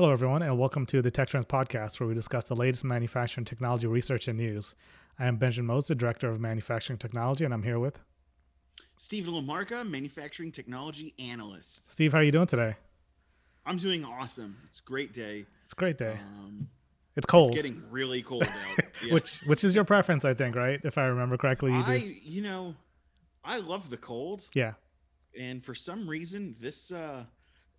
Hello, everyone, and welcome to the Tech Trends Podcast, where we discuss the latest manufacturing technology research and news. I am Benjamin Moses, the Director of Manufacturing Technology, and I'm here with Steve LaMarca, Manufacturing Technology Analyst. Steve. How are you doing today? I'm doing awesome. It's a great day. It's a great day. Um, it's cold. It's getting really cold out. Yeah. which which is your preference, I think, right? If I remember correctly, you I, do. you know, I love the cold, Yeah. and for some reason, this. uh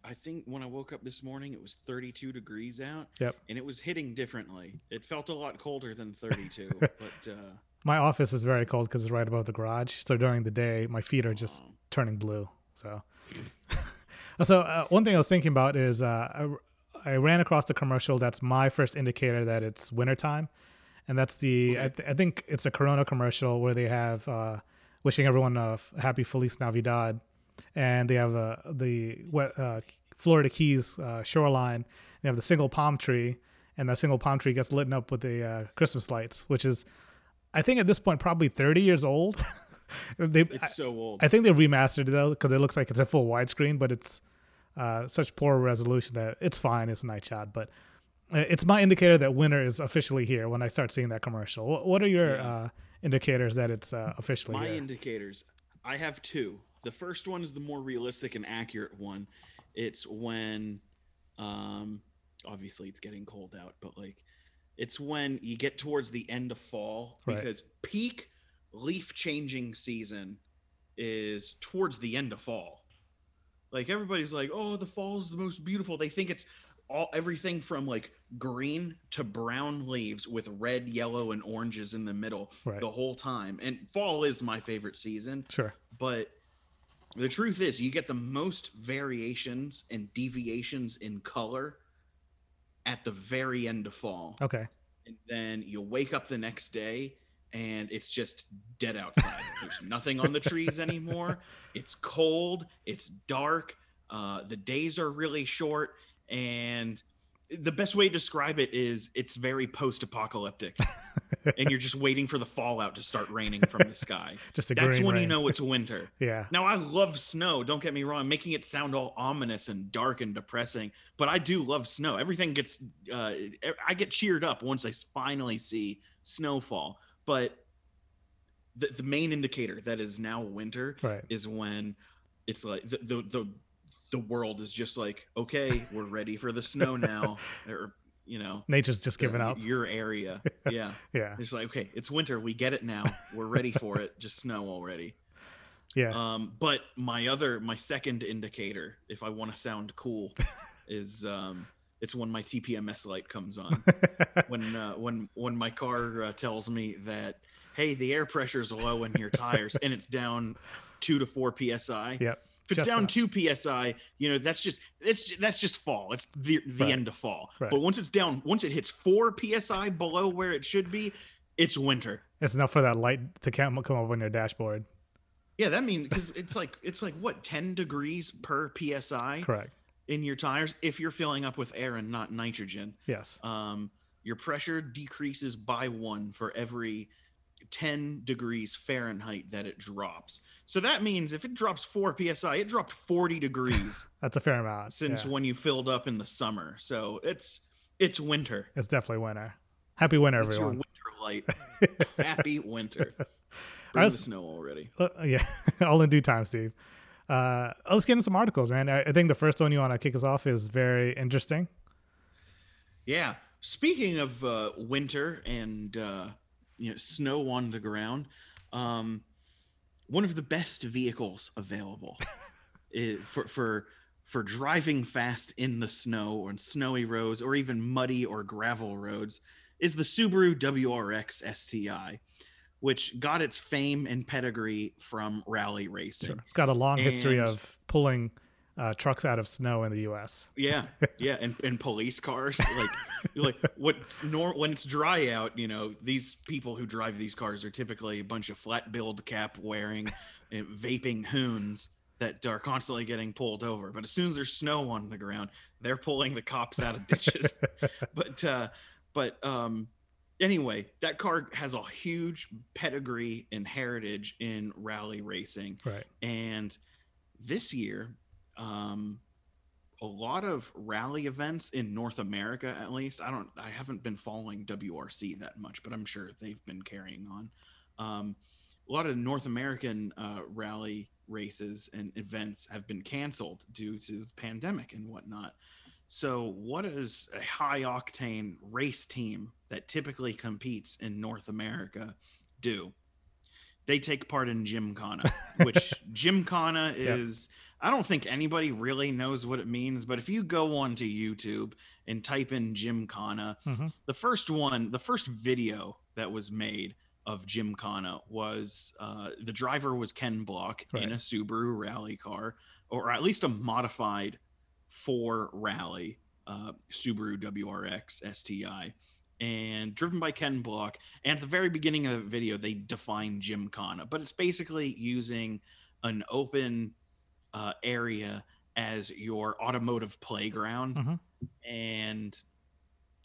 I think when I woke up this morning, it was 32 degrees out. Yep. And it was hitting differently. It felt a lot colder than 32, but uh, My office is very cold because it's right above the garage. So during the day, my feet are just um, turning blue. So, so uh, one thing I was thinking about is uh, I, I ran across a commercial that's my first indicator that it's wintertime. And that's the, I, th- I think it's a Corona commercial where they have uh, wishing everyone a happy Feliz Navidad. And they have uh, the uh, Florida Keys uh, shoreline. They have the single palm tree. And that single palm tree gets lit up with the uh, Christmas lights, which is, I think at this point, probably 30 years old. they, it's so old. I think they remastered it though because it looks like it's a full widescreen, but it's uh, such poor resolution that it's fine. It's a night shot, but uh, it's my indicator that winter is officially here when I start seeing that commercial. What, what are your Yeah. uh, indicators that it's uh, officially My here? indicators, I have two. The first one is the more realistic and accurate one. It's when, um, obviously it's getting cold out, but like, it's when you get towards the end of fall Right. because peak leaf changing season is towards the end of fall. Like everybody's like, "Oh, the fall is the most beautiful." They think it's all everything from like green to brown leaves with red, yellow, and oranges in the middle Right. the whole time. And fall is my favorite season, Sure. but the truth is you get the most variations and deviations in color at the very end of fall. Okay. And then you wake up the next day and it's just dead outside. There's nothing on the trees anymore. It's cold, it's dark, uh, the days are really short, and the best way to describe it is it's very post apocalyptic. and you're just waiting for the fallout to start raining from the sky. Just a That's when you know it's winter. Yeah. Now I love snow. Don't get me wrong, making it sound all ominous and dark and depressing. But I do love snow. Everything gets, uh, I get cheered up once I finally see snowfall. But the the main indicator that is now winter Right. is when it's like the the the, the world is just like, okay, we're ready for the snow now, or you know, Nature's just giving the- up. your area. Yeah. Yeah. It's like, okay, it's winter. We get it now. We're ready for it. Just snow already. Yeah. Um, but my other, my second indicator, if I want to sound cool, is um, it's when my TPMS light comes on. when uh, when when my car uh, tells me that, hey, the air pressure's low in your tires, and it's down two to four psi. yep. If it's Just down that. two psi, you know that's just it's that's just fall. It's the the Right. end of fall. Right. But once it's down, once it hits four psi below where it should be, it's winter. It's enough for that light to come come up on your dashboard. Yeah, that means because it's like it's like what ten degrees per psi Correct. in your tires if you're filling up with air and not nitrogen. Yes. Um, your pressure decreases by one for every 10 degrees Fahrenheit that it drops. So that means if it drops 4 psi, it dropped 40 degrees That's a fair amount. since yeah. when you filled up in the summer. So it's it's winter. It's definitely winter. Happy winter, It's your everyone. winter light. Happy winter. Bring the snow already. Uh, yeah, all in due time, Steve. Uh, let's get into some articles, man. I, I think the first one you want to kick us off is very interesting. Yeah. Speaking of uh, winter and uh, you know snow on the ground, um, one of the best vehicles available for for for driving fast in the snow or snowy roads or even muddy or gravel roads is the Subaru WRX STI, which got its fame and pedigree from rally racing. It's got a long history And- of pulling uh, trucks out of snow in the U.S. Yeah, yeah, and, and police cars like like what's nor when it's dry out, you know, these people who drive these cars are typically a bunch of flat billed cap wearing, uh, vaping hoons that are constantly getting pulled over. But as soon as there's snow on the ground, they're pulling the cops out of ditches. but uh, but um, anyway, that car has a huge pedigree and heritage in rally racing Right. and this year um a lot of rally events in North America, at least. I don't, I haven't been following WRC that much, but I'm sure they've been carrying on. Um, a lot of North American uh, rally races and events have been canceled due to the pandemic and whatnot. So, what does a high octane race team that typically competes in North America do? They take part in Gymkhana, which Gymkhana is. Yep. I don't think anybody really knows what it means, but if you go onto YouTube and type in Gymkhana, mm-hmm. the first one, the first video that was made of Gymkhana was uh, the driver was Ken Block right. in a Subaru rally car, or at least a modified for rally uh, Subaru WRX STI and driven by Ken Block. And at the very beginning of the video, they define Gymkhana, but it's basically using an open uh, area as your automotive playground. Mm-hmm. And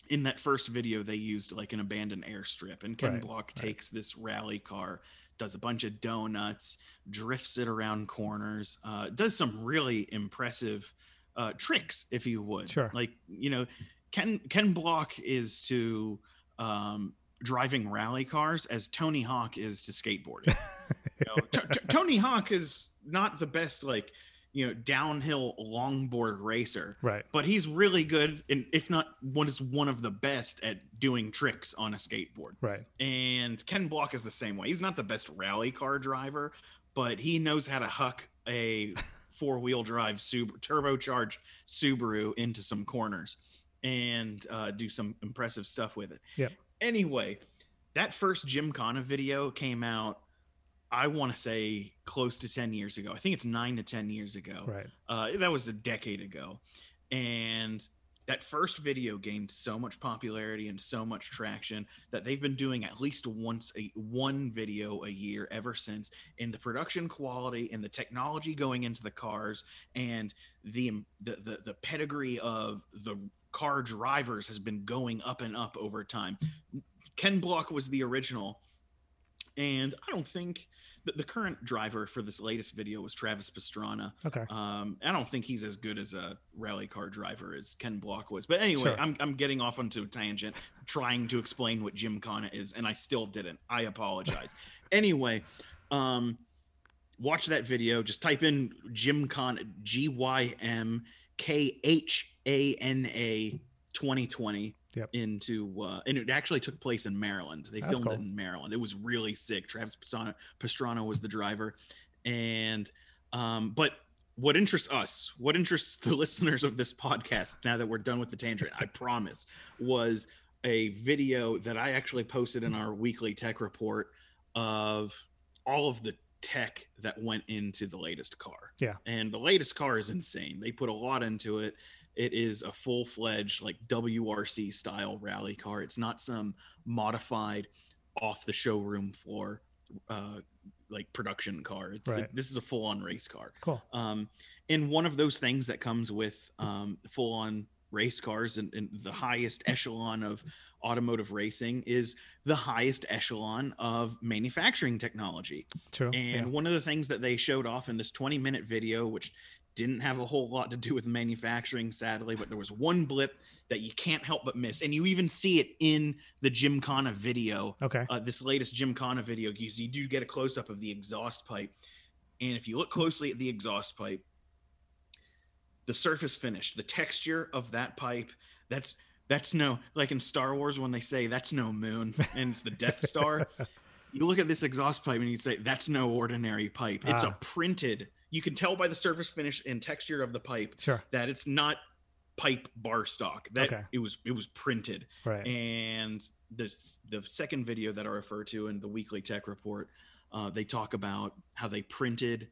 in that first video, they used like an abandoned airstrip, and Ken right, Block right. takes this rally car, does a bunch of donuts, drifts it around corners, uh, does some really impressive uh, tricks, if you would. Sure. Like you know, Ken Ken Block is to um, driving rally cars as Tony Hawk is to skateboarding. you know, t- t- Tony Hawk is not the best like you know downhill longboard racer right. but he's really good and if not one is one of the best at doing tricks on a skateboard. Right. And ken block is the same way. He's not the best rally car driver but he knows how to huck a four-wheel drive Subaru, turbocharged subaru into some corners and uh, do some impressive stuff with it. Yeah anyway that first gymkhana video came out I want to say close to 10 years ago. I think it's nine to 10 years ago. Right. Uh, that was a decade ago. And that first video gained so much popularity and so much traction that they've been doing at least once a one video a year ever since and the production quality and the technology going into the cars and the the the, the pedigree of the car drivers has been going up and up over time ken block was the original and i don't think the, the, current driver for this latest video was Travis Pastrana. Okay. Um, I don't think he's as good as a rally car driver as Ken Block was. But anyway, sure. I'm, I'm getting off onto a tangent trying to explain what Gymkhana is, and I still didn't. I apologize. anyway, um, watch that video. Just type in Gymkhana, G Y M K H A N A 2020 yep. into uh, and it actually took place in Maryland. They That's filmed cool. it in Maryland. It was really sick. Travis Pastrana, Pastrana was the driver, and um, but what interests us, what interests the listeners of this podcast, now that we're done with the tangent, I promise, was a video that I actually posted in our weekly tech report of all of the tech that went into the latest car. Yeah. And the latest car is insane. They put a lot into it. It is a full fledged like WRC style rally car. It's not some modified off the showroom floor uh, like production car. It's right. this is a full on race car. Cool. Um, and one of those things that comes with um, full on race cars and, and, the highest echelon of automotive racing is the highest echelon of manufacturing technology. True. And yeah. one of the things that they showed off in this 20 minute video, which didn't have a whole lot to do with manufacturing, sadly, but there was one blip that you can't help but miss. And you even see it in the Gymkhana video. Okay. Uh, this latest Gymkhana video, you, you do get a close up of the exhaust pipe. And if you look closely at the exhaust pipe, the surface finish, the texture of that pipe, that's that's no like in Star Wars when they say that's no moon and it's the Death Star. you look at this exhaust pipe and you say that's no ordinary pipe. It's ah. a printed you can tell by the surface finish and texture of the pipe sure. that it's not pipe bar stock that okay. it was it was printed. Right. And the the second video that i refer to in the weekly tech report uh, they talk about how they printed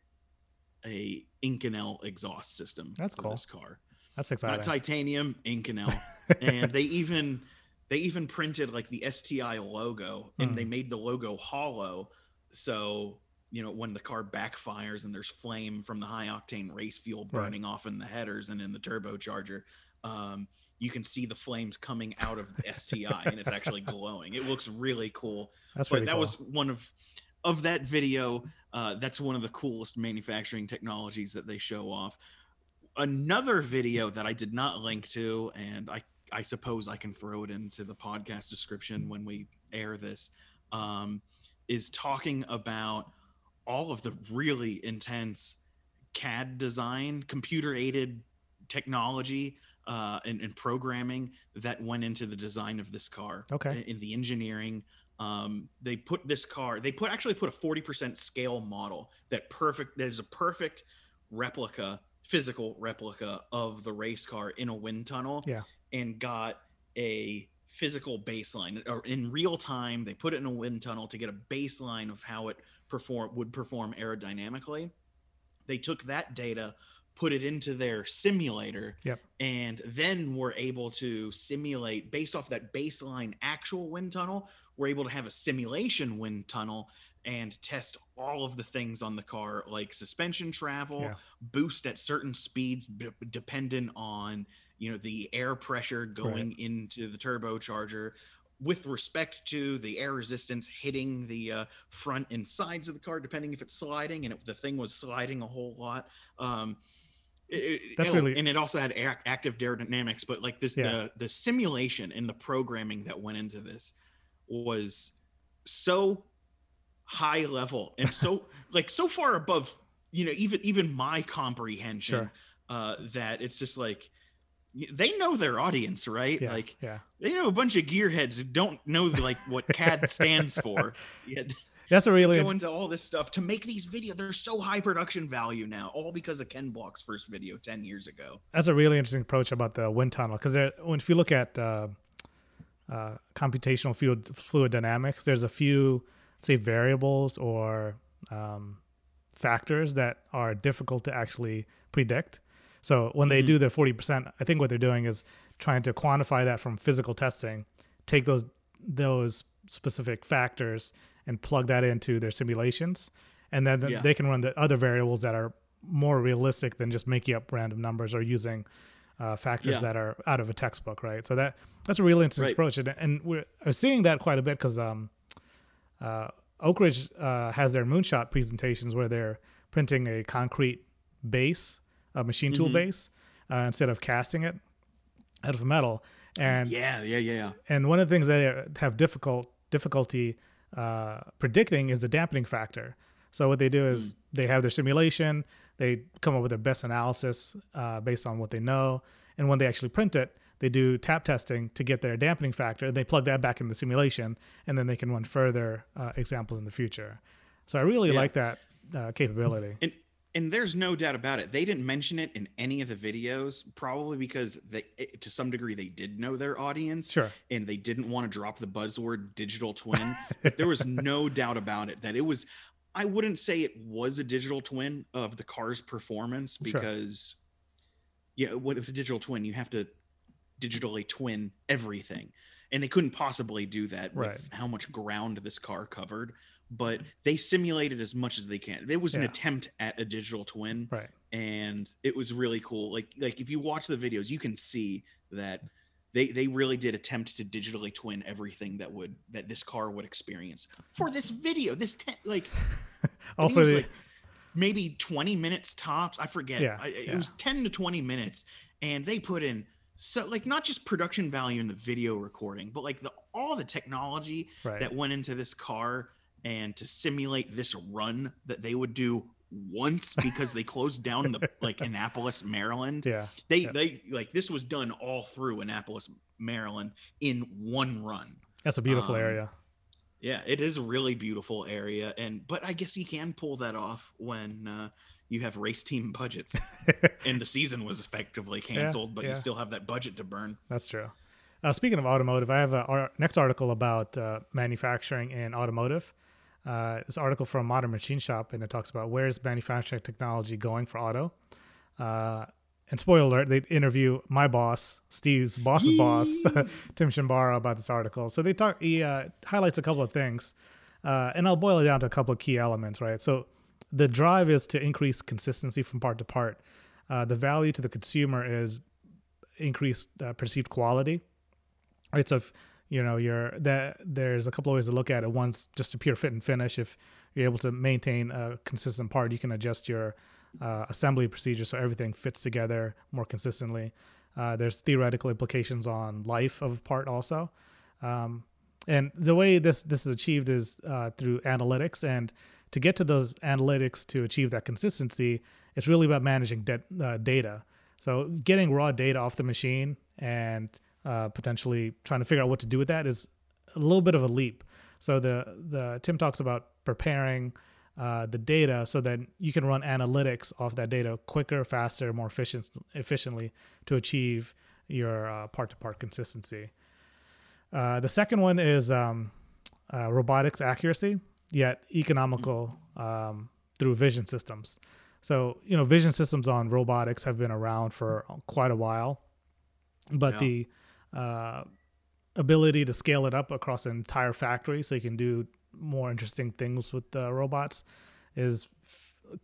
a inconel exhaust system that's cool. this car. That's exciting. not titanium inconel. And they even they even printed like the sti logo and mm. they made the logo hollow. So you know when the car backfires and there's flame from the high octane race fuel burning right. off in the headers and in the turbocharger um, you can see the flames coming out of the STI and it's actually glowing. It looks really cool. That's but that cool. was one of of that video. Uh, that's one of the coolest manufacturing technologies that they show off. another video that I did not link to, and I I suppose I can throw it into the podcast description when we air this, um, is talking about all of the really intense CAD design, computer aided technology, uh, and, and, programming that went into the design of this car. Okay. In, in the engineering, um, they put this car. They put actually put a forty percent scale model that perfect. That is a perfect replica, physical replica of the race car in a wind tunnel. Yeah. And got a physical baseline or in real time they put it in a wind tunnel to get a baseline of how it perform would perform aerodynamically they took that data put it into their simulator yep. and then were able to simulate based off that baseline actual wind tunnel we're able to have a simulation wind tunnel and test all of the things on the car like suspension travel Yeah. boost at certain speeds d- dependent on you know the air pressure going into the turbocharger with respect to the air resistance hitting the uh, front and sides of the car depending if it's sliding and if the thing was sliding a whole lot um it- it- That's oh, really- and it also had active aerodynamics but like this Yeah. the the simulation and the programming that went into this was so high level and so like so far above you know even even my comprehension Sure. uh that it's just like they know their audience right Yeah. like yeah. they know a bunch of gearheads who don't know like what cad stands for yet That's a really go into all this stuff to make these videos they're so high production value now all because of ken block's first video 10 years ago that's a really interesting approach about the wind tunnel because when if you look at uh, uh, computational fluid fluid dynamics, there's a few say variables or um, factors that are difficult to actually predict. So when they Mhm. do the 40%, I think what they're doing is trying to quantify that from physical testing, take those those specific factors and plug that into their simulations, and then Yeah. they can run the other variables that are more realistic than just making up random numbers or using uh, factors Yeah. that are out of a textbook, right? So that that's a really interesting Right. approach, and, and we're seeing that quite a bit because um, uh, Oak Ridge uh, has their moonshot presentations where they're printing a concrete base, a machine tool Mhm. base, uh, instead of casting it out of metal. And yeah yeah yeah and one of the things they have difficult difficulty uh, predicting is the dampening factor. So what they do is they have their simulation, they come up with their best analysis uh, based on what they know, and when they actually print it, they do tap testing to get their dampening factor. And they plug that back in the simulation, and then they can run further uh, examples in the future. So I really Yeah. like that uh, capability. and and there's no doubt about it they didn't mention it in any of the videos probably because they to some degree they did know their audience Sure. and they didn't want to drop the buzzword digital twin but there was no doubt about it that it was i wouldn't say it was a digital twin of the car's performance Sure. because yeah what if a digital twin you have to digitally twin everything and they couldn't possibly do that Right. with how much ground this car covered but they simulated as much as they can It was an attempt at a digital twin Right. and it was really cool like like if you watch the videos you can see that they they really did attempt to digitally twin everything that would that this car would experience for this video this te- like All for the like maybe 20 minutes tops i forget Yeah, I, it yeah. was 10 to 20 minutes and they put in so like not just production value in the video recording but like the all the technology right. that went into this car and to simulate this run that they would do once because they closed down the like Annapolis, Maryland. yeah. They yeah. they like this was done all through Annapolis, Maryland in one run. That's a beautiful um, area. Yeah, it is a really beautiful area and but I guess you can pull that off when uh you have race team budgets and the season was effectively canceled, but yeah. you still have that budget to burn. That's true. Uh, speaking of automotive, I have a our next article about uh, manufacturing and automotive. Uh, this article from Modern Machine Shop, and it talks about where's manufacturing technology going for auto. Uh, and spoiler alert, they interview my boss, Steve's boss's boss, Tim Shinbara, about this article. So they talk. He uh, highlights a couple of things, uh, and I'll boil it down to a couple of key elements. Right. So the drive is to increase consistency from part to part. Uh, the value to the consumer is increased uh, perceived quality. Right. So if you know you're that there's a couple of ways to look at it. One's just a pure fit and finish. If you're able to maintain a consistent part, you can adjust your uh, assembly procedure so everything fits together more consistently. Uh, there's theoretical implications on life of a part also. Um, and the way this this is achieved is uh, through analytics. And to get to those analytics to achieve that consistency, it's really about managing de- uh, data. So getting raw data off the machine and uh, potentially trying to figure out what to do with that is a little bit of a leap. So the the Tim talks about preparing uh, the data so that you can run analytics off that data quicker, faster, more efficient, efficiently to achieve your uh, part-to-part consistency. Uh, the second one is um, uh, robotics accuracy, yet economical um, through vision systems. So you know, vision systems on robotics have been around for quite a while, but yeah. the uh, ability to scale it up across an entire factory so you can do more interesting things with the robots is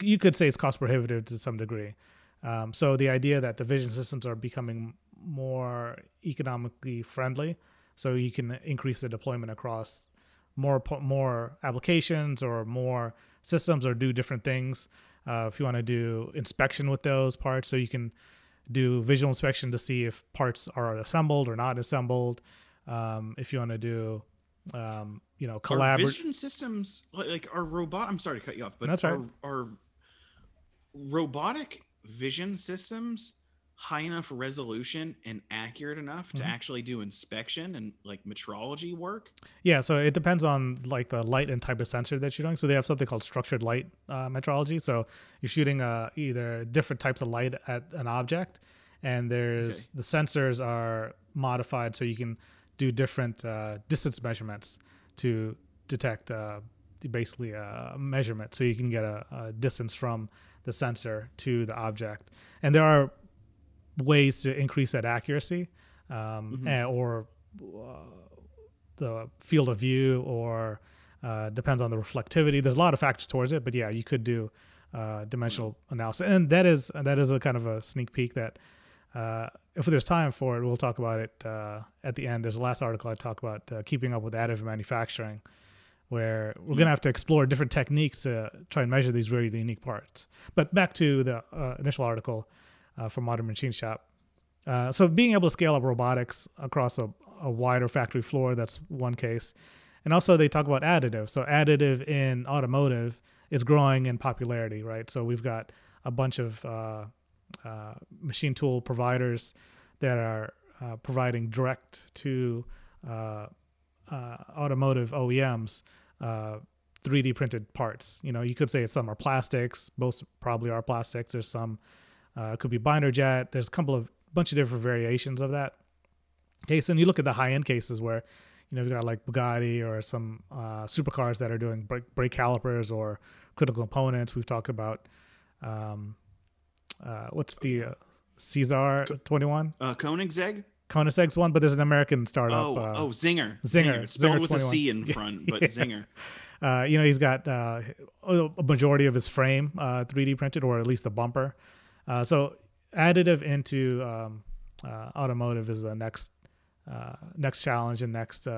you could say it's cost prohibitive to some degree. Um, so the idea that the vision systems are becoming more economically friendly, so you can increase the deployment across more more applications or more systems or do different things. Uh, if you want to do inspection with those parts, so you can do visual inspection to see if parts are assembled or not assembled. Um, if you want to do um, you know, collaborate. Vision systems like our robot. I'm sorry to cut you off, but that's right. Are, are robotic vision systems high enough resolution and accurate enough mm-hmm. to actually do inspection and like metrology work? Yeah, so it depends on like the light and type of sensor that you're doing. So they have something called structured light uh, metrology. So you're shooting uh, either different types of light at an object, and there's okay. the sensors are modified so you can do different uh, distance measurements to detect uh, basically a measurement. So you can get a, a, distance from the sensor to the object. And there are ways to increase that accuracy um, mm-hmm. and, or uh, the field of view or uh, depends on the reflectivity. There's a lot of factors towards it, but yeah, you could do uh, dimensional analysis. And that is, that is a kind of a sneak peek that uh, if there's time for it, we'll talk about it uh, at the end. There's a last article I talk about uh, keeping up with additive manufacturing, where we're mm-hmm. going to have to explore different techniques to try and measure these very unique parts. But back to the uh, initial article uh, from Modern Machine Shop. Uh, so being able to scale up robotics across a, a wider factory floor, that's one case. And also they talk about additive. So additive in automotive is growing in popularity, right? So we've got a bunch of uh, machine tool providers that are uh, providing direct to uh, uh, automotive OEMs 3D printed parts. You know, you could say some are plastics. Most probably are plastics. There's some it could be binder jet. There's a couple of bunch of different variations of that case. And you look at the high end cases where you know, you've got like Bugatti or some uh, supercars that are doing brake, brake calipers or critical components. We've talked about um, uh, what's the uh, Caesar twenty one? Uh, Koenigsegg. Koenigsegg's one, but there's an American startup. Oh, uh, oh, Czinger. Czinger. Czinger. Spelled Zinger with 21. a C in front, but yeah. Czinger. Uh, you know, he's got uh, a majority of his frame uh, 3D printed, or at least the bumper. Uh, so additive into um, uh, automotive is the next uh, next challenge and next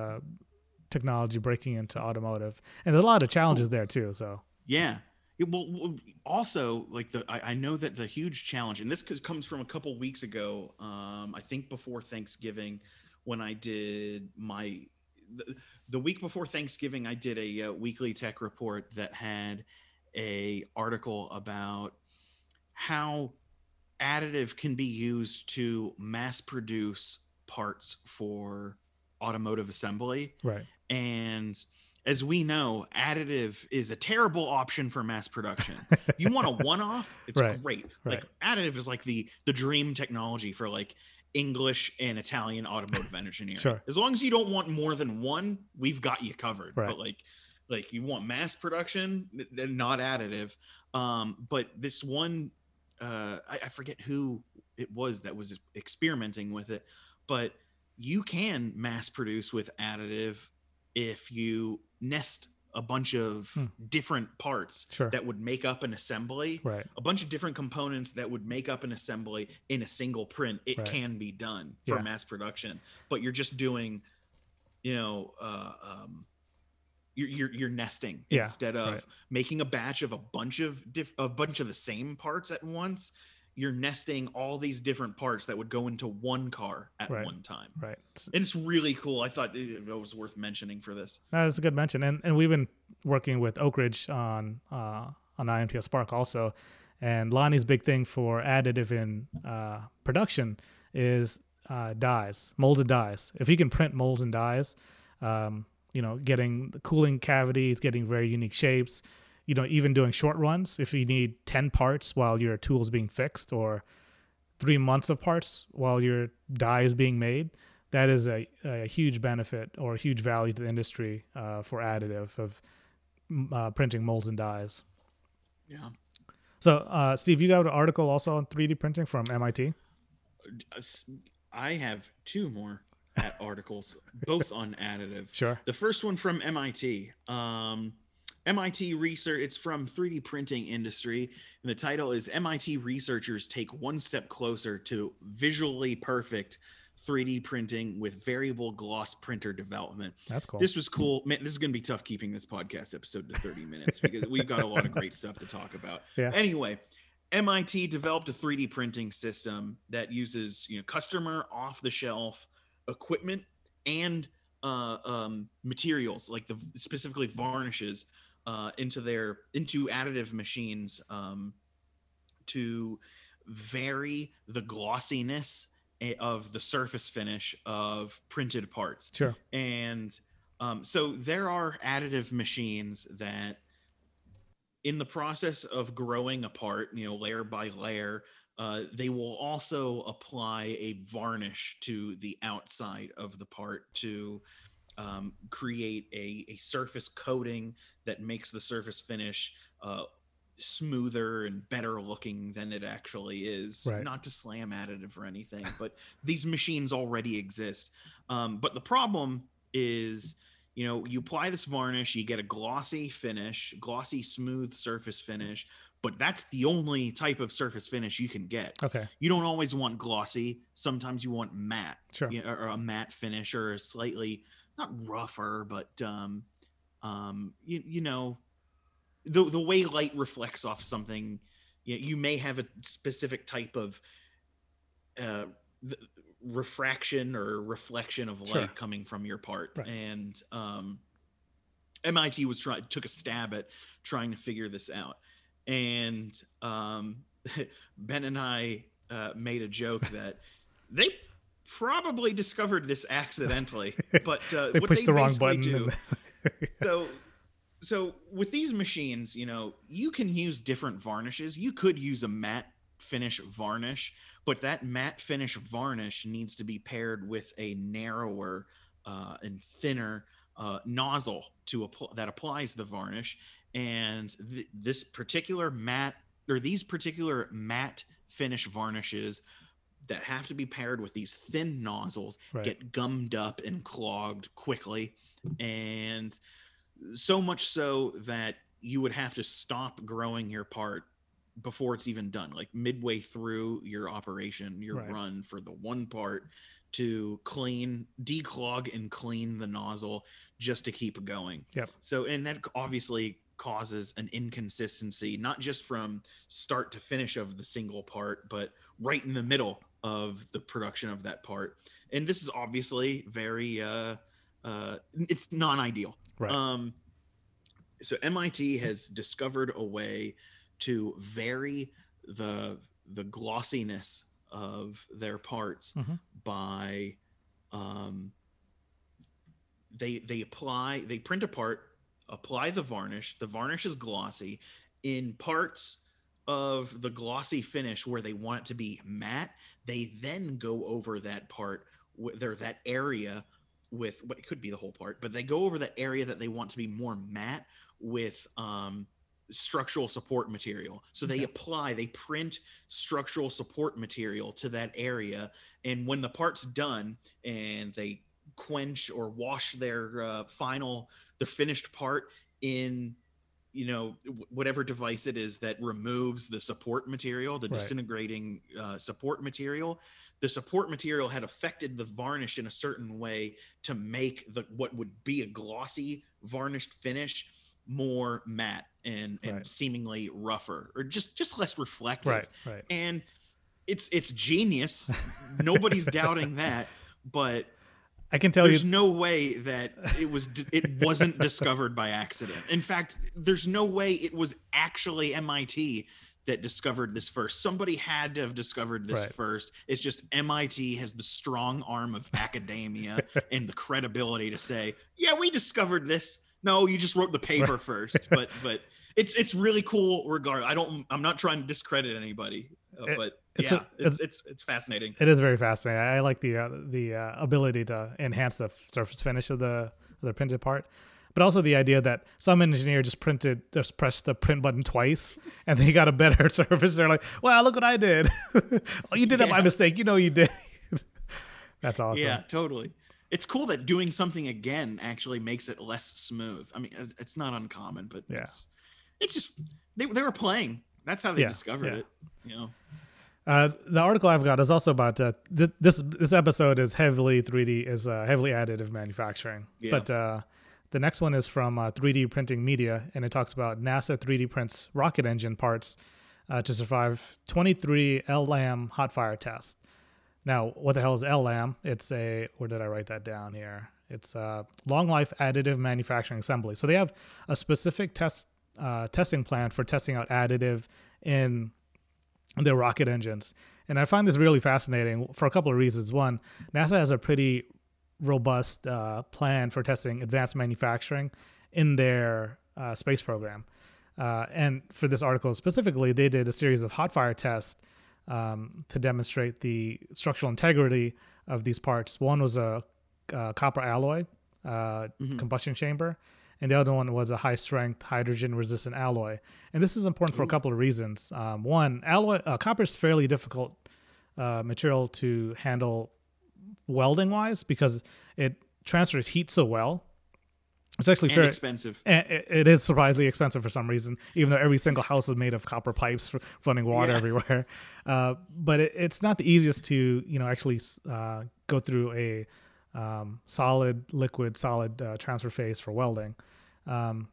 technology breaking into automotive. And there's a lot of challenges there too. So yeah, it, well, also like the I, I, know that the huge challenge, and this comes from a couple weeks ago. Um, I think before Thanksgiving, when I did my the, the week before Thanksgiving, I did a uh, weekly tech report that had a article about how additive can be used to mass produce parts for automotive assembly. Right. And as we know, additive is a terrible option for mass production. you want a one-off, it's right, great. Right. Like additive is like the the dream technology for like English and Italian automotive engineering. Sure. As long as you don't want more than one, we've got you covered. Right. But like like you want mass production, then not additive. Um, but this one uh I, I forget who it was that was experimenting with it, but you can mass produce with additive if you nest a bunch of hmm. different parts sure. that would make up an assembly right a bunch of different components that would make up an assembly in a single print it right. can be done for yeah. mass production but you're just doing you know uh, um, you're you're, you're nesting Yeah, instead of right. making a batch of a bunch of diff, a bunch of the same parts at once. You're nesting all these different parts that would go into one car at Right. one time, right. and it's really cool. I thought it, was worth mentioning for this. That's a good mention, and and we've been working with Oak Ridge on uh, on IMTS Spark also, and Lonnie's big thing for additive in uh, production is uh, dies, molds and dies. If you can print molds and dies, um, you know, getting the cooling cavities, getting very unique shapes, you know, even doing short runs. If you need ten parts while your tool is being fixed, or three months of parts while your die is being made, that is a, a huge benefit or a huge value to the industry uh, for additive of uh, printing molds and dies. Yeah. So, uh, Steve, you got an article also on 3D printing from MIT. I have two more at articles, both on additive. Sure. The first one from MIT. Um, MIT research. It's from 3D printing industry, and the title is MIT researchers take one step closer to visually perfect 3D printing with variable gloss printer development. That's cool. This was cool. Man, this is going to be tough keeping this podcast episode to 30 minutes because we've got a lot of great stuff to talk about. Yeah. Anyway, MIT developed a 3D printing system that uses you know customer off the shelf equipment and uh, um, materials like the specifically varnishes uh, into their into additive machines um, to vary the glossiness eh, of the surface finish of printed parts sure. and um, so there are additive machines that in the process of growing apart you know layer by layer uh, they will also apply a varnish to the outside of the part to um, create a, a surface coating that makes the surface finish uh, smoother and better looking than it actually is. Right. Not to slam additive or anything, but these machines already exist. Um, but the problem is, you know, you apply this varnish, you get a glossy finish, glossy, smooth surface finish, but that's the only type of surface finish you can get. Okay. You don't always want glossy. Sometimes you want matte, Sure. you know, or a matte finish or a slightly not rougher, but um, um, you you know, the the way light reflects off something, you, you may have a specific type of uh, refraction or reflection of light Sure. coming from your part, Right. and um, MIT was trying took a stab at trying to figure this out, and um, Ben and I uh, made a joke that they probably discovered this accidentally, but uh, They pushed the wrong button. do- and- so so with these machines you know you can use different varnishes you could use a matte finish varnish but that matte finish varnish needs to be paired with a narrower uh, and thinner uh, nozzle to apply that applies the varnish and th- this particular matte or these particular matte finish varnishes that have to be paired with these thin nozzles Right. get gummed up and clogged quickly and so much so that you would have to stop growing your part before it's even done like midway through your operation your Right. run for the one part to clean declog and clean the nozzle just to keep going Yep. so and that obviously causes an inconsistency not just from start to finish of the single part but right in the middle of the production of that part and this is obviously very uh uh it's non-ideal Right. um so MIT has discovered a way to vary the the glossiness of their parts Mhm. by um they they apply they print a part apply the varnish. The varnish is glossy. In parts of the glossy finish where they want it to be matte they then go over that part there that area with what it could be the whole part but they go over that area that they want to be more matte with um structural support material. So they Okay. apply they print structural support material to that area and when the part's done and they quench or wash their uh, final the finished part in you know wh- whatever device it is that removes the support material the Right. disintegrating uh, support material the support material had affected the varnish in a certain way to make the what would be a glossy varnished finish more matte and and Right. seemingly rougher or just just less reflective right. and it's it's genius nobody's doubting that but I can tell you. there's no way that it was it wasn't discovered by accident. In fact, there's no way it was actually MIT that discovered this first. Somebody had to have discovered this Right. first. It's just MIT has the strong arm of academia and the credibility to say, "Yeah, we discovered this." No, you just wrote the paper first. But but it's it's really cool regard. I don't I'm not trying to discredit anybody, uh, but it's yeah, a- it's, it's it's fascinating. It is very fascinating. I I like the uh, the uh, ability to enhance the surface finish of the of the printed part, but also the idea that some engineer just printed just pressed the print button twice and they got a better surface. They're like, "Well, look what I did! oh, you did that by mistake. You know you did." That's awesome. Yeah, totally. It's cool that doing something again actually makes it less smooth. I mean, it's not uncommon, but Yeah. it's it's just they they were playing. That's how they Yeah, discovered yeah. it. You know. Uh, the article I've got is also about uh, th- this. This episode is heavily 3D, is uh, heavily additive manufacturing. Yeah. But uh, the next one is from uh, 3D Printing Media, and it talks about NASA 3D prints rocket engine parts uh, to survive 23 LLAM hot fire test. Now, what the hell is LLAM? It's a where did I write that down here? It's a long life additive manufacturing assembly. So they have a specific test uh, testing plan for testing out additive in their rocket engines. And I find this really fascinating for a couple of reasons. One, NASA has a pretty robust uh, plan for testing advanced manufacturing in their uh, space program. Uh, and for this article specifically, they did a series of hot fire tests um, to demonstrate the structural integrity of these parts. One was a uh, copper alloy uh, combustion chamber, and the other one was a high strength hydrogen resistant alloy. And this is important for a couple of reasons. Um, one, alloy uh, copper is fairly difficult uh, material to handle welding wise because it transfers heat so well. It's actually fair. expensive. It is surprisingly expensive for some reason, even though every single house is made of copper pipes for running water Yeah. everywhere. Uh, but it, it's not the easiest to, you know, actually uh, go through a um, solid, liquid, solid uh, transfer phase for welding. Um,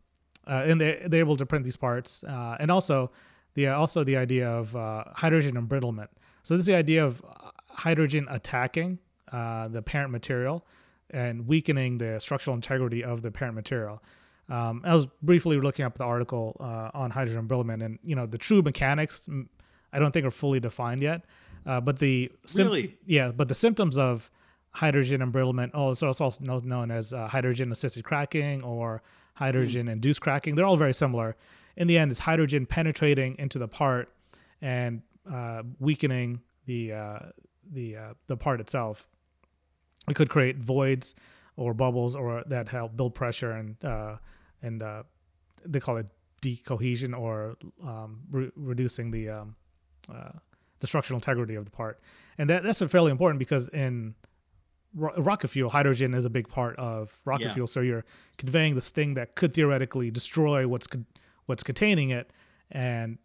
uh, and they're, they're able to print these parts. Uh, and also the also the idea of uh, hydrogen embrittlement. So this is the idea of uh, hydrogen attacking uh, the parent material and weakening the structural integrity of the parent material. Um, I was briefly looking up the article uh, on hydrogen embrittlement, and you know the true mechanics mm, I don't think are fully defined yet. Uh, but the sym- Really? yeah, but the symptoms of hydrogen embrittlement, oh, so it's also known as uh, hydrogen assisted cracking or hydrogen induced cracking. They're all very similar. In the end, it's hydrogen penetrating into the part and uh, weakening the uh, the uh, the part itself. It could create voids or bubbles or that help build pressure and uh, and uh, they call it decohesion or um, re- reducing the um, uh, the structural integrity of the part. And that, that's fairly important because in ro- rocket fuel, hydrogen is a big part of rocket Yeah. fuel. So you're conveying this thing that could theoretically destroy what's con- what's containing it, and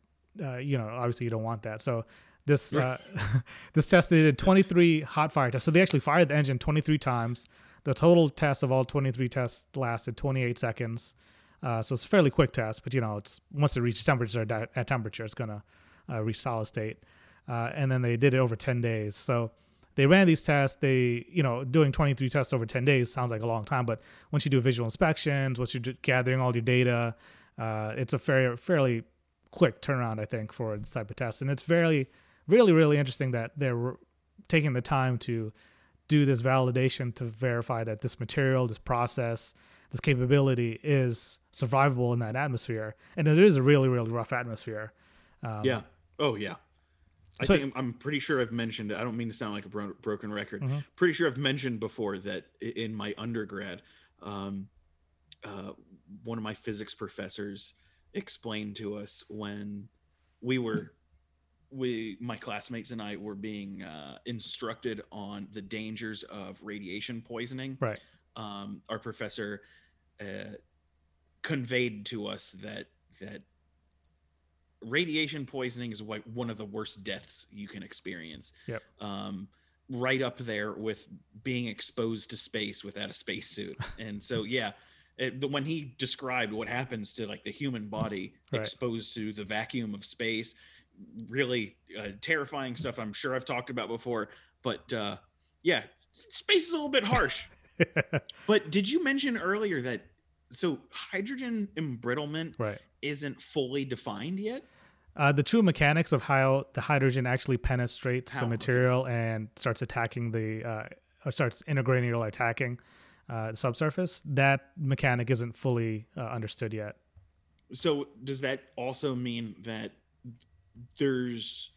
uh, you know obviously you don't want that. So this uh, this test they did 23 hot fire tests. So they actually fired the engine 23 times. The total test of all 23 tests lasted 28 seconds. Uh, so it's a fairly quick test, but you know it's once it reaches temperature at, at temperature, it's gonna uh, reach solid state. Uh, and then they did it over 10 days. So they ran these tests. They, you know, doing 23 tests over 10 days sounds like a long time, but once you do visual inspections, once you're gathering all your data, uh, it's a fair, fairly quick turnaround, I think, for this type of test. And it's very, really, really interesting that they're taking the time to do this validation to verify that this material, this process, this capability is survivable in that atmosphere. And it is a really, really rough atmosphere. Um, Yeah. Oh yeah. I So- think I'm, I'm pretty sure I've mentioned. I don't mean to sound like a bro- broken record. Mhm. Pretty sure I've mentioned before that in my undergrad, um, uh, one of my physics professors explained to us when we were we my classmates and I were being uh, instructed on the dangers of radiation poisoning. Right. Um, our professor uh, conveyed to us that that radiation poisoning is like one of the worst deaths you can experience. Yep. Um, right up there with being exposed to space without a spacesuit. And so, yeah, it, when he described what happens to like the human body Right. exposed to the vacuum of space, really uh, terrifying stuff. I'm sure I've talked about before, but uh, yeah, space is a little bit harsh. but did you mention earlier that so hydrogen embrittlement right. isn't fully defined yet? Uh, the true mechanics of how the hydrogen actually penetrates How? the Okay. material and starts attacking the, uh, or starts intergranular attacking uh, the subsurface, that mechanic isn't fully uh, understood yet. So does that also mean that there's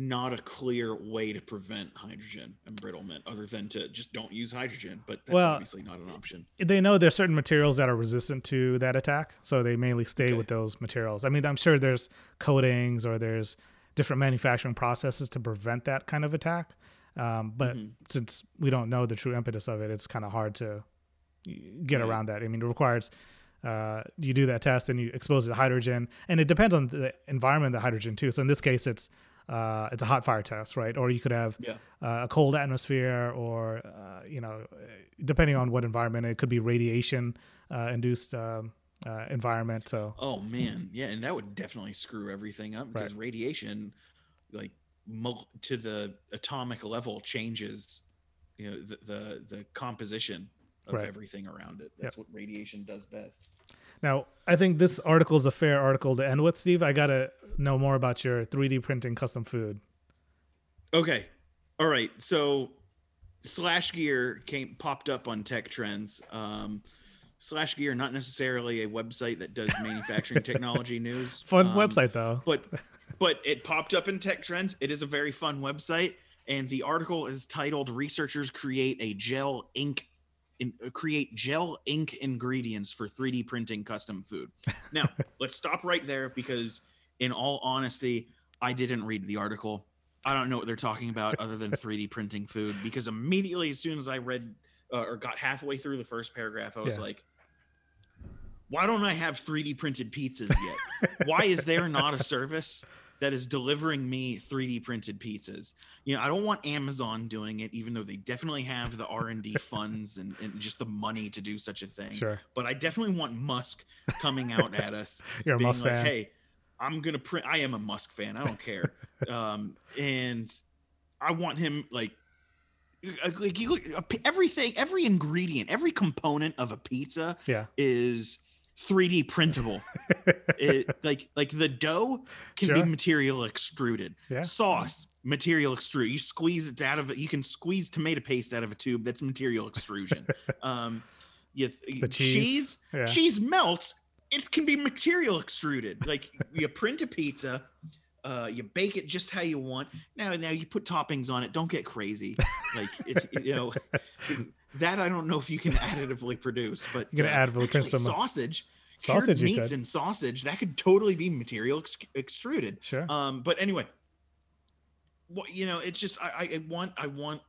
not a clear way to prevent hydrogen embrittlement other than to just don't use hydrogen? But that's Well, obviously not an option. They know there's certain materials that are resistant to that attack, so they mainly stay Okay. with those materials. I mean, I'm sure there's coatings or there's different manufacturing processes to prevent that kind of attack. Um, but Mhm. since we don't know the true impetus of it, it's kind of hard to get Right. around that. I mean, it requires uh, you do that test and you expose it to hydrogen, and it depends on the environment of the hydrogen too. So in this case, it's uh, it's a hot fire test, right? Or you could have Yeah. uh, a cold atmosphere, or uh, you know, depending on what environment, it could be radiation uh, induced um, uh, environment. So Oh man, yeah, and that would definitely screw everything up because radiation, like to the atomic level, changes, you know, the the, the composition of Right. everything around it. That's what radiation does best. Now, I think this article is a fair article to end with, Steve. I gotta know more about your 3D printing custom food. Okay, all right. So, Slash Gear came popped up on Tech Trends. Um, Slash Gear, not necessarily a website that does manufacturing technology news. Fun Um, website though. but but it popped up in tech trends it is a very fun website and the article is titled researchers create a gel ink in, uh, create gel ink ingredients for 3d printing custom food now let's stop right there because in all honesty i didn't read the article i don't know what they're talking about other than 3d printing food because immediately as soon as i read uh, or got halfway through the first paragraph i was Yeah. like why don't I have 3D printed pizzas yet? Why is there not a service that is delivering me 3D printed pizzas? You know, I don't want Amazon doing it, even though they definitely have the R and D funds and, and just the money to do such a thing. Sure, But I definitely want Musk coming out at us, you're a being Musk like, fan. "Hey, I'm gonna print." I am a Musk fan. I don't care, um, and I want him like. Like you look, a pi- everything, every ingredient, every component of a pizza Yeah, is 3D printable. it, like like the dough can Sure. be material extruded. yeah. Sauce material extrude. You squeeze it out of it. You can squeeze tomato paste out of a tube. That's material extrusion. um, you th- The cheese, cheese yeah. cheese melts. It can be material extruded. Like you print a pizza. Uh, you bake it just how you want. Now, now you put toppings on it. Don't get crazy. Like it, you know, that I don't know if you can additively produce, but You can uh, additively print some- sausage, Sausage meats and sausage that could totally be material ex- extruded. Sure. Um, but anyway, what you know, it's just I, I I want I want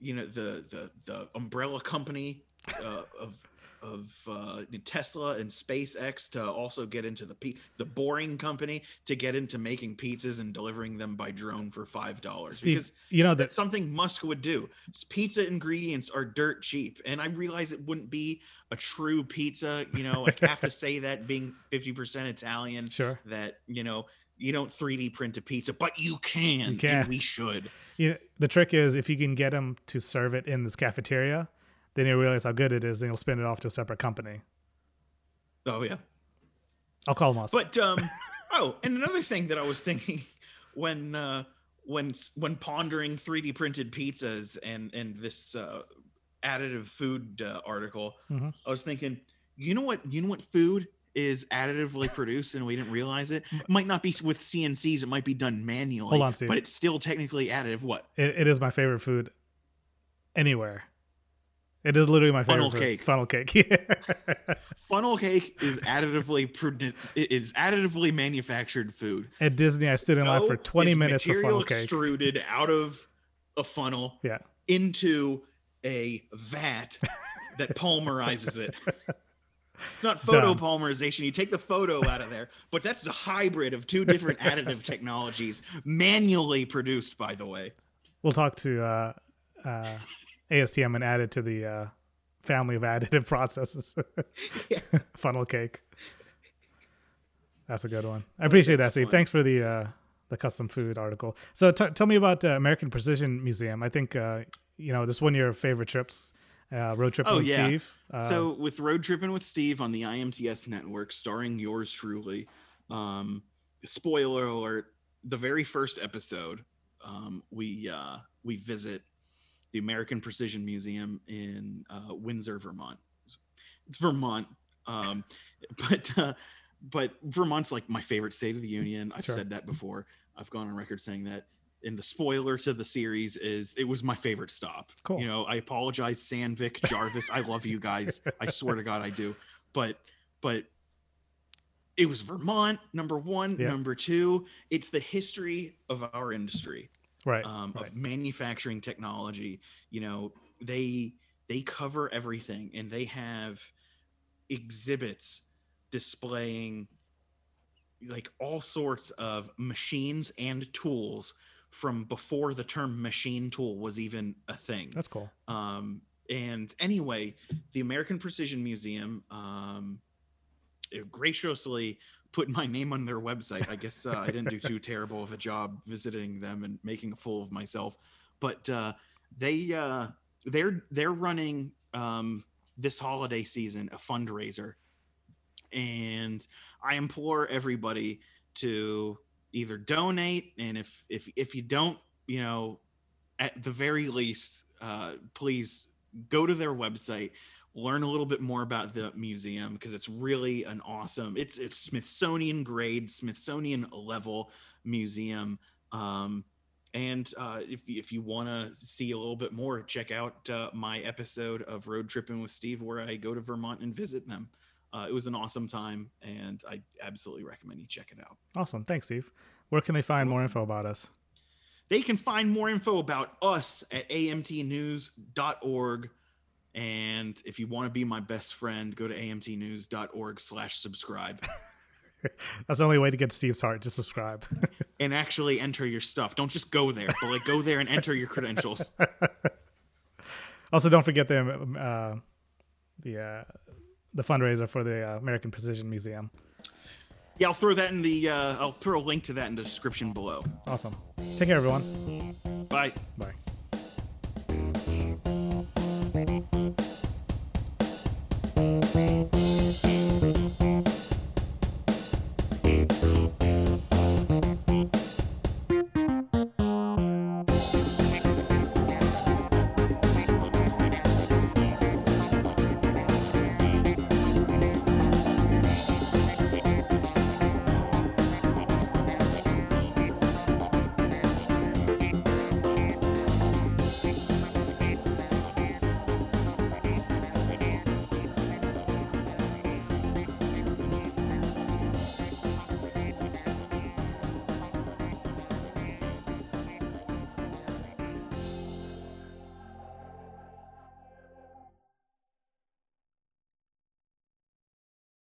you know the the the umbrella company uh, of of uh, Tesla and SpaceX to also get into the pe- the Boring Company to get into making pizzas and delivering them by drone for five dollars because you know that something Musk would do. Pizza ingredients are dirt cheap, and I realize it wouldn't be a true pizza. You know, I have to say that being fifty percent Italian, sure. that you know you don't 3D print a pizza, but you can, You can. and we should. You the trick is if you can get them to serve it in this cafeteria, then you realize how good it is. Then you'll spin it off to a separate company. Oh yeah. I'll call Musk. But um, oh, and another thing that I was thinking when uh, when when pondering 3D printed pizzas and and this uh, additive food uh, article, Mhm. I was thinking, you know what, you know what food is additively produced and we didn't realize it. It might not be with CNCs, it might be done manually. Hold on, Steve. but it's still technically additive. What? it, it is my favorite food anywhere. It is literally my favorite Funnel cake. Funnel cake. Funnel cake is additively it is additively manufactured food. At Disney, I stood in line for 20 is minutes for funnel cake. extruded out of a funnel Yeah. into a vat that polymerizes it. It's not photo polymerization. You take the photo out of there, but that's a hybrid of two different additive technologies, manually produced, by the way. We'll talk to uh, uh, ASTM and add it to the uh, family of additive processes. Funnel cake. That's a good one. I appreciate that, Steve. Fun. Thanks for the uh, the custom food article. So t- tell me about uh, American Precision Museum. I think uh, you know this one of your favorite trips. Uh, road tripping oh, with yeah. Steve. Uh, so with road tripping with Steve on the IMTS network, starring yours truly. Um, spoiler alert: the very first episode, um, we uh, we visit the American Precision Museum in uh, Windsor, Vermont. It's Vermont, um, but uh, but Vermont's like my favorite state of the union. I've sure. said that before. I've gone on record saying that. And the spoiler to the series is it was my favorite stop. Cool. You know, I apologize, Sandvik, Jarvis. I love you guys. I swear to God, I do. But but it was Vermont, number one. Yeah. Number two, it's the history of our industry, right, um, right? Of manufacturing technology. You know, they they cover everything, and they have exhibits displaying like all sorts of machines and tools from before the term machine tool was even a thing. That's cool. Um, and anyway, the American Precision Museum um, graciously put my name on their website. I guess uh, I didn't do too terrible of a job visiting them and making a fool of myself, but uh, they uh, they're they're running um, this holiday season a fundraiser and I implore everybody to either donate and if if if you don't, you know, at the very least, uh, please go to their website learn a little bit more about the museum because it's really an awesome it's it's smithsonian grade smithsonian level museum um, and uh, if, if you want to see a little bit more check out uh, my episode of road tripping with steve where i go to vermont and visit them uh, it was an awesome time, and I absolutely recommend you check it out. Awesome. Thanks, Steve. Where can they find more info about us? They can find more info about us at amtnews.org. And if you want to be my best friend, go to amtnews.org slash subscribe. That's the only way to get Steve's heart. to subscribe. and actually enter your stuff. Don't just go there, but like go there and enter your credentials. also, don't forget the uh, the uh, the fundraiser for the uh, American Precision Museum. Yeah, I'll throw that in the. Uh, I'll throw a link to that in the description below. Awesome. Take care, everyone. Bye. Bye.